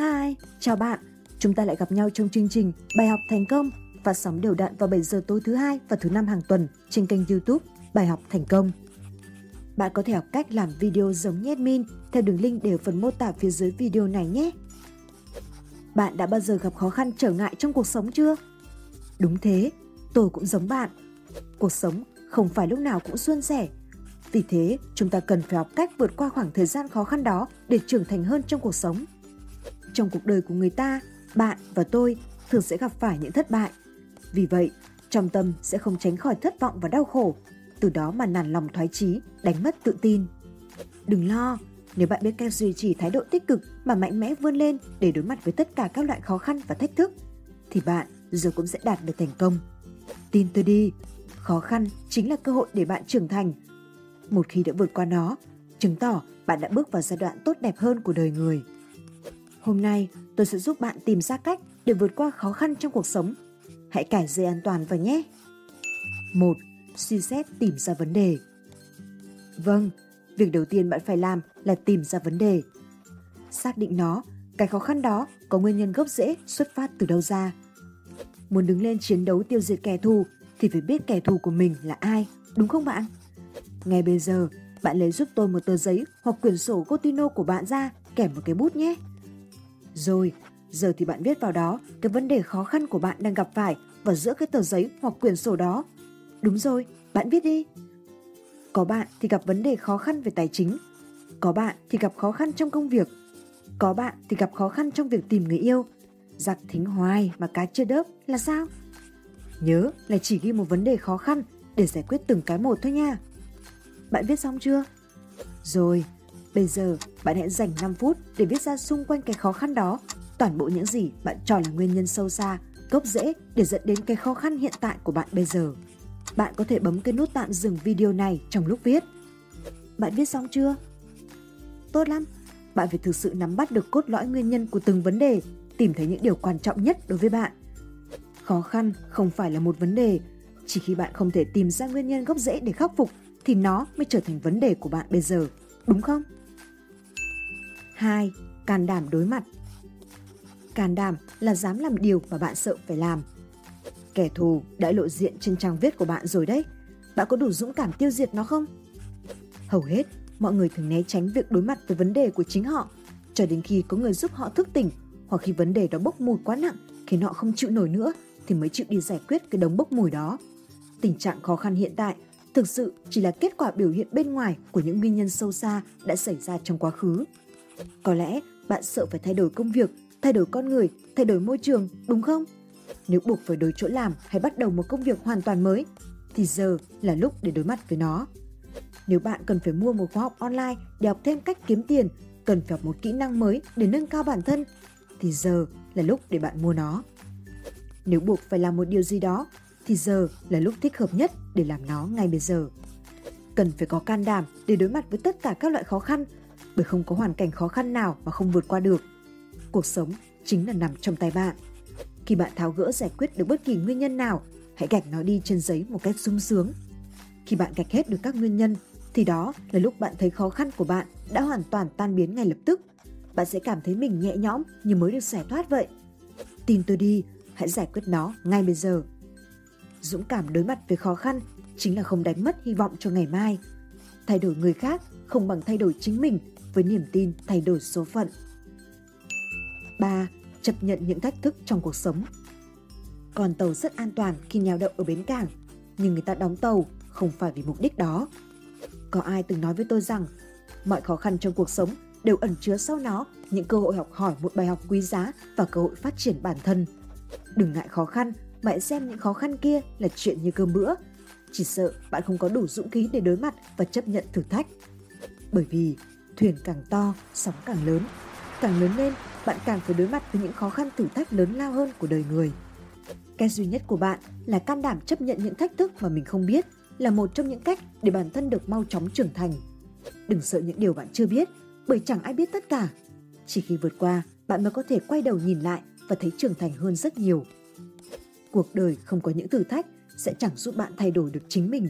Hi, chào bạn. Chúng ta lại gặp nhau trong chương trình Bài học thành công phát sóng đều đặn vào 7 giờ tối thứ hai và thứ năm hàng tuần trên kênh YouTube Bài học thành công. Bạn có thể học cách làm video giống như admin theo đường link để ở phần mô tả phía dưới video này nhé. Bạn đã bao giờ gặp khó khăn trở ngại trong cuộc sống chưa? Đúng thế, tôi cũng giống bạn. Cuộc sống không phải lúc nào cũng suôn sẻ. Vì thế, chúng ta cần phải học cách vượt qua khoảng thời gian khó khăn đó để trưởng thành hơn trong cuộc sống. Trong cuộc đời của người ta, bạn và tôi thường sẽ gặp phải những thất bại. Vì vậy, trong tâm sẽ không tránh khỏi thất vọng và đau khổ, từ đó mà nản lòng thoái chí, đánh mất tự tin. Đừng lo, nếu bạn biết cách duy trì thái độ tích cực mà mạnh mẽ vươn lên để đối mặt với tất cả các loại khó khăn và thách thức, thì bạn rồi cũng sẽ đạt được thành công. Tin tôi đi, khó khăn chính là cơ hội để bạn trưởng thành. Một khi đã vượt qua nó, chứng tỏ bạn đã bước vào giai đoạn tốt đẹp hơn của đời người. Hôm nay, tôi sẽ giúp bạn tìm ra cách để vượt qua khó khăn trong cuộc sống. Hãy cải dây an toàn vào nhé. 1. Suy xét tìm ra vấn đề. Vâng, việc đầu tiên bạn phải làm là tìm ra vấn đề. Xác định nó, cái khó khăn đó có nguyên nhân gốc rễ xuất phát từ đâu ra. Muốn đứng lên chiến đấu tiêu diệt kẻ thù thì phải biết kẻ thù của mình là ai, đúng không bạn? Ngay bây giờ, bạn lấy giúp tôi một tờ giấy hoặc quyển sổ Cotino của bạn ra kèm một cái bút nhé. Rồi, giờ thì bạn viết vào đó cái vấn đề khó khăn của bạn đang gặp phải vào giữa cái tờ giấy hoặc quyển sổ đó. Đúng rồi, bạn viết đi. Có bạn thì gặp vấn đề khó khăn về tài chính. Có bạn thì gặp khó khăn trong công việc. Có bạn thì gặp khó khăn trong việc tìm người yêu. Giặc thính hoài mà cá chưa đớp là sao? Nhớ là chỉ ghi một vấn đề khó khăn để giải quyết từng cái một thôi nha. Bạn viết xong chưa? Rồi, bây giờ bạn hãy dành 5 phút để viết ra xung quanh cái khó khăn đó toàn bộ những gì bạn cho là nguyên nhân sâu xa, gốc rễ để dẫn đến cái khó khăn hiện tại của bạn bây giờ. Bạn có thể bấm cái nút tạm dừng video này trong lúc viết. Bạn viết xong chưa? Tốt lắm, bạn phải thực sự nắm bắt được cốt lõi nguyên nhân của từng vấn đề, tìm thấy những điều quan trọng nhất đối với bạn. Khó khăn không phải là một vấn đề, chỉ khi bạn không thể tìm ra nguyên nhân gốc rễ để khắc phục thì nó mới trở thành vấn đề của bạn bây giờ, đúng không? 2. Can đảm đối mặt Can đảm là dám làm điều mà bạn sợ phải làm. Kẻ thù đã lộ diện trên trang viết của bạn rồi đấy. Bạn có đủ dũng cảm tiêu diệt nó không? Hầu hết, mọi người thường né tránh việc đối mặt với vấn đề của chính họ, cho đến khi có người giúp họ thức tỉnh hoặc khi vấn đề đó bốc mùi quá nặng khiến họ không chịu nổi nữa thì mới chịu đi giải quyết cái đống bốc mùi đó. Tình trạng khó khăn hiện tại thực sự chỉ là kết quả biểu hiện bên ngoài của những nguyên nhân sâu xa đã xảy ra trong quá khứ. Có lẽ bạn sợ phải thay đổi công việc, thay đổi con người, thay đổi môi trường, đúng không? Nếu buộc phải đổi chỗ làm hay bắt đầu một công việc hoàn toàn mới, thì giờ là lúc để đối mặt với nó. Nếu bạn cần phải mua một khóa học online để học thêm cách kiếm tiền, cần phải học một kỹ năng mới để nâng cao bản thân, thì giờ là lúc để bạn mua nó. Nếu buộc phải làm một điều gì đó, thì giờ là lúc thích hợp nhất để làm nó ngay bây giờ. Cần phải có can đảm để đối mặt với tất cả các loại khó khăn, bởi không có hoàn cảnh khó khăn nào mà không vượt qua được. Cuộc sống chính là nằm trong tay bạn. Khi bạn tháo gỡ giải quyết được bất kỳ nguyên nhân nào, hãy gạch nó đi trên giấy một cách sung sướng. Khi bạn gạch hết được các nguyên nhân, thì đó là lúc bạn thấy khó khăn của bạn đã hoàn toàn tan biến ngay lập tức. Bạn sẽ cảm thấy mình nhẹ nhõm như mới được giải thoát vậy. Tin tôi đi, hãy giải quyết nó ngay bây giờ. Dũng cảm đối mặt với khó khăn chính là không đánh mất hy vọng cho ngày mai. Thay đổi người khác không bằng thay đổi chính mình với niềm tin thay đổi số phận. 3. Chấp nhận những thách thức trong cuộc sống Con tàu rất an toàn khi neo đậu ở bến cảng, nhưng người ta đóng tàu không phải vì mục đích đó. Có ai từng nói với tôi rằng mọi khó khăn trong cuộc sống đều ẩn chứa sau nó những cơ hội học hỏi một bài học quý giá và cơ hội phát triển bản thân. Đừng ngại khó khăn mà hãy xem những khó khăn kia là chuyện như cơm bữa. Chỉ sợ bạn không có đủ dũng khí để đối mặt và chấp nhận thử thách. Bởi vì thuyền càng to, sóng càng lớn. Càng lớn lên, bạn càng phải đối mặt với những khó khăn thử thách lớn lao hơn của đời người. cái duy nhất của bạn là can đảm chấp nhận những thách thức mà mình không biết là một trong những cách để bản thân được mau chóng trưởng thành. Đừng sợ những điều bạn chưa biết, bởi chẳng ai biết tất cả. Chỉ khi vượt qua, bạn mới có thể quay đầu nhìn lại và thấy trưởng thành hơn rất nhiều. Cuộc đời không có những thử thách sẽ chẳng giúp bạn thay đổi được chính mình.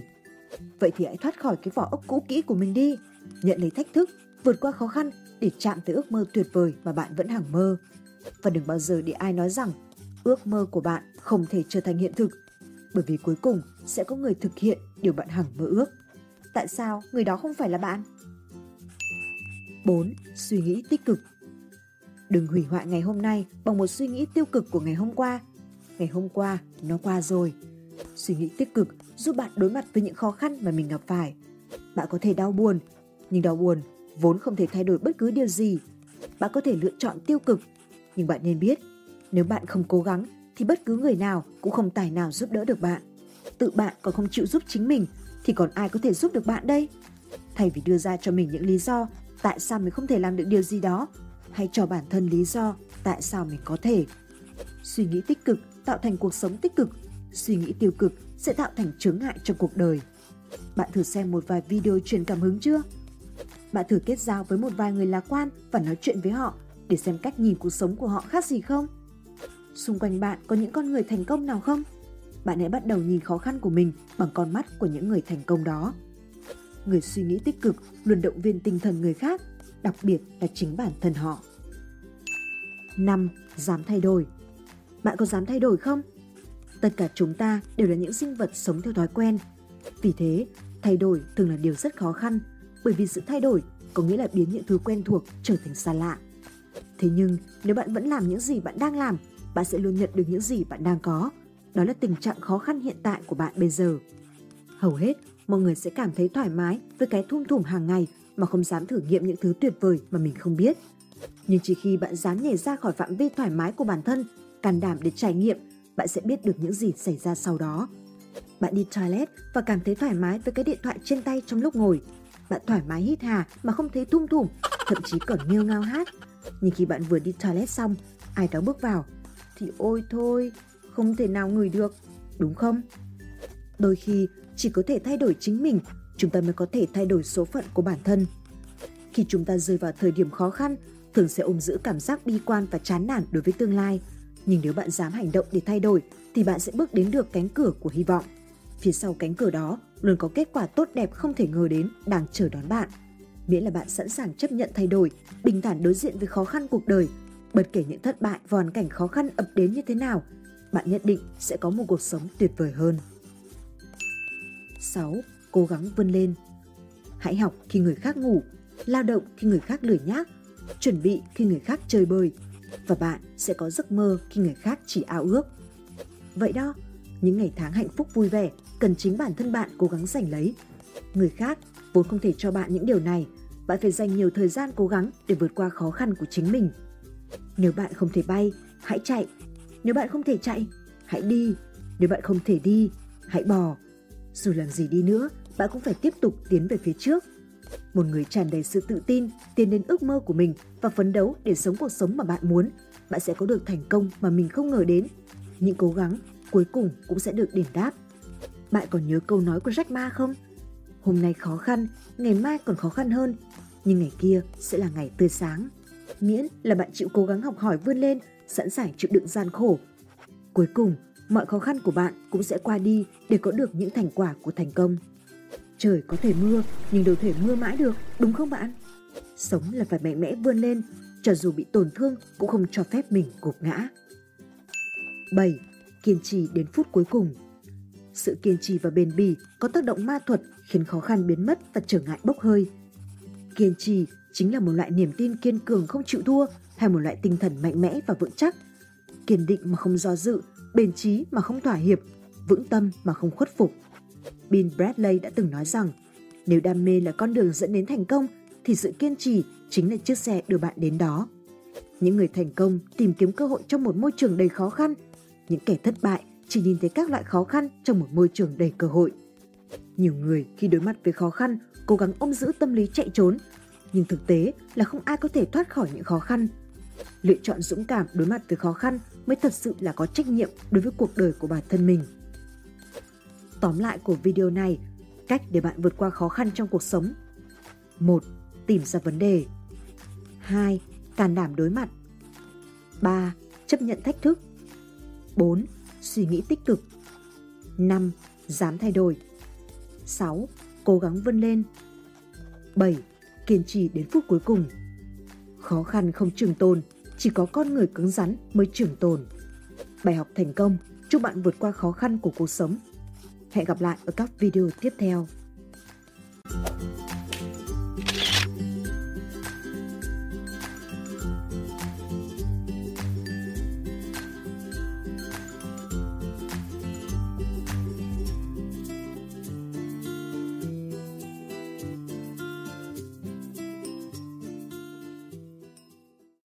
Vậy thì hãy thoát khỏi cái vỏ ốc cũ kỹ của mình đi, nhận lấy thách thức, vượt qua khó khăn để chạm tới ước mơ tuyệt vời mà bạn vẫn hằng mơ. Và đừng bao giờ để ai nói rằng ước mơ của bạn không thể trở thành hiện thực, bởi vì cuối cùng sẽ có người thực hiện điều bạn hằng mơ ước. Tại sao người đó không phải là bạn? 4. Suy nghĩ tích cực Đừng hủy hoại ngày hôm nay bằng một suy nghĩ tiêu cực của ngày hôm qua. Ngày hôm qua, nó qua rồi. Suy nghĩ tích cực giúp bạn đối mặt với những khó khăn mà mình gặp phải. Bạn có thể đau buồn, nhưng đau buồn vốn không thể thay đổi bất cứ điều gì. Bạn có thể lựa chọn tiêu cực, nhưng bạn nên biết, nếu bạn không cố gắng thì bất cứ người nào cũng không tài nào giúp đỡ được bạn. Tự bạn còn không chịu giúp chính mình thì còn ai có thể giúp được bạn đây? Thay vì đưa ra cho mình những lý do tại sao mình không thể làm được điều gì đó, hãy cho bản thân lý do tại sao mình có thể. Suy nghĩ tích cực tạo thành cuộc sống tích cực, suy nghĩ tiêu cực sẽ tạo thành chướng ngại cho cuộc đời. Bạn thử xem một vài video truyền cảm hứng chưa? Bạn thử kết giao với một vài người lạc quan và nói chuyện với họ để xem cách nhìn cuộc sống của họ khác gì không? Xung quanh bạn có những con người thành công nào không? Bạn hãy bắt đầu nhìn khó khăn của mình bằng con mắt của những người thành công đó. Người suy nghĩ tích cực luôn động viên tinh thần người khác, đặc biệt là chính bản thân họ. 5. Dám thay đổi Bạn có dám thay đổi không? Tất cả chúng ta đều là những sinh vật sống theo thói quen. Vì thế, thay đổi thường là điều rất khó khăn bởi vì sự thay đổi có nghĩa là biến những thứ quen thuộc trở thành xa lạ. Thế nhưng nếu bạn vẫn làm những gì bạn đang làm, bạn sẽ luôn nhận được những gì bạn đang có. Đó là tình trạng khó khăn hiện tại của bạn bây giờ. Hầu hết, mọi người sẽ cảm thấy thoải mái với cái thung thủm hàng ngày mà không dám thử nghiệm những thứ tuyệt vời mà mình không biết. Nhưng chỉ khi bạn dám nhảy ra khỏi phạm vi thoải mái của bản thân, can đảm để trải nghiệm, bạn sẽ biết được những gì xảy ra sau đó. Bạn đi toilet và cảm thấy thoải mái với cái điện thoại trên tay trong lúc ngồi, bạn thoải mái hít hà mà không thấy thum thủm, thậm chí còn nghêu ngao hát. Nhưng khi bạn vừa đi toilet xong, ai đó bước vào, thì ôi thôi, không thể nào ngửi được, đúng không? Đôi khi chỉ có thể thay đổi chính mình, chúng ta mới có thể thay đổi số phận của bản thân. Khi chúng ta rơi vào thời điểm khó khăn, thường sẽ ôm giữ cảm giác bi quan và chán nản đối với tương lai. Nhưng nếu bạn dám hành động để thay đổi, thì bạn sẽ bước đến được cánh cửa của hy vọng. Phía sau cánh cửa đó luôn có kết quả tốt đẹp không thể ngờ đến đang chờ đón bạn. Miễn là bạn sẵn sàng chấp nhận thay đổi, bình thản đối diện với khó khăn cuộc đời, bất kể những thất bại và hoàn cảnh khó khăn ập đến như thế nào, bạn nhất định sẽ có một cuộc sống tuyệt vời hơn. 6. Cố gắng vươn lên Hãy học khi người khác ngủ, lao động khi người khác lười nhác, chuẩn bị khi người khác chơi bời, và bạn sẽ có giấc mơ khi người khác chỉ ao ước. Vậy đó, những ngày tháng hạnh phúc vui vẻ cần chính bản thân bạn cố gắng giành lấy. Người khác vốn không thể cho bạn những điều này, bạn phải dành nhiều thời gian cố gắng để vượt qua khó khăn của chính mình. Nếu bạn không thể bay, hãy chạy. Nếu bạn không thể chạy, hãy đi. Nếu bạn không thể đi, hãy bò. Dù làm gì đi nữa, bạn cũng phải tiếp tục tiến về phía trước. Một người tràn đầy sự tự tin, tiến đến ước mơ của mình và phấn đấu để sống cuộc sống mà bạn muốn, bạn sẽ có được thành công mà mình không ngờ đến. Những cố gắng cuối cùng cũng sẽ được đền đáp. Bạn còn nhớ câu nói của Jack Ma không? Hôm nay khó khăn, ngày mai còn khó khăn hơn, nhưng ngày kia sẽ là ngày tươi sáng. Miễn là bạn chịu cố gắng học hỏi vươn lên, sẵn sàng chịu đựng gian khổ. Cuối cùng, mọi khó khăn của bạn cũng sẽ qua đi để có được những thành quả của thành công. Trời có thể mưa, nhưng đâu thể mưa mãi được, đúng không bạn? Sống là phải mạnh mẽ vươn lên, cho dù bị tổn thương cũng không cho phép mình gục ngã. 7 kiên trì đến phút cuối cùng. Sự kiên trì và bền bỉ có tác động ma thuật khiến khó khăn biến mất và trở ngại bốc hơi. Kiên trì chính là một loại niềm tin kiên cường không chịu thua hay một loại tinh thần mạnh mẽ và vững chắc. Kiên định mà không do dự, bền trí mà không thỏa hiệp, vững tâm mà không khuất phục. Bill Bradley đã từng nói rằng, nếu đam mê là con đường dẫn đến thành công, thì sự kiên trì chính là chiếc xe đưa bạn đến đó. Những người thành công tìm kiếm cơ hội trong một môi trường đầy khó khăn những kẻ thất bại chỉ nhìn thấy các loại khó khăn trong một môi trường đầy cơ hội. Nhiều người khi đối mặt với khó khăn cố gắng ôm giữ tâm lý chạy trốn, nhưng thực tế là không ai có thể thoát khỏi những khó khăn. Lựa chọn dũng cảm đối mặt với khó khăn mới thật sự là có trách nhiệm đối với cuộc đời của bản thân mình. Tóm lại của video này, cách để bạn vượt qua khó khăn trong cuộc sống. 1. Tìm ra vấn đề. 2. Can đảm đối mặt. 3. Chấp nhận thách thức. 4. Suy nghĩ tích cực 5. Dám thay đổi 6. Cố gắng vươn lên 7. Kiên trì đến phút cuối cùng Khó khăn không trường tồn, chỉ có con người cứng rắn mới trường tồn. Bài học thành công, chúc bạn vượt qua khó khăn của cuộc sống. Hẹn gặp lại ở các video tiếp theo.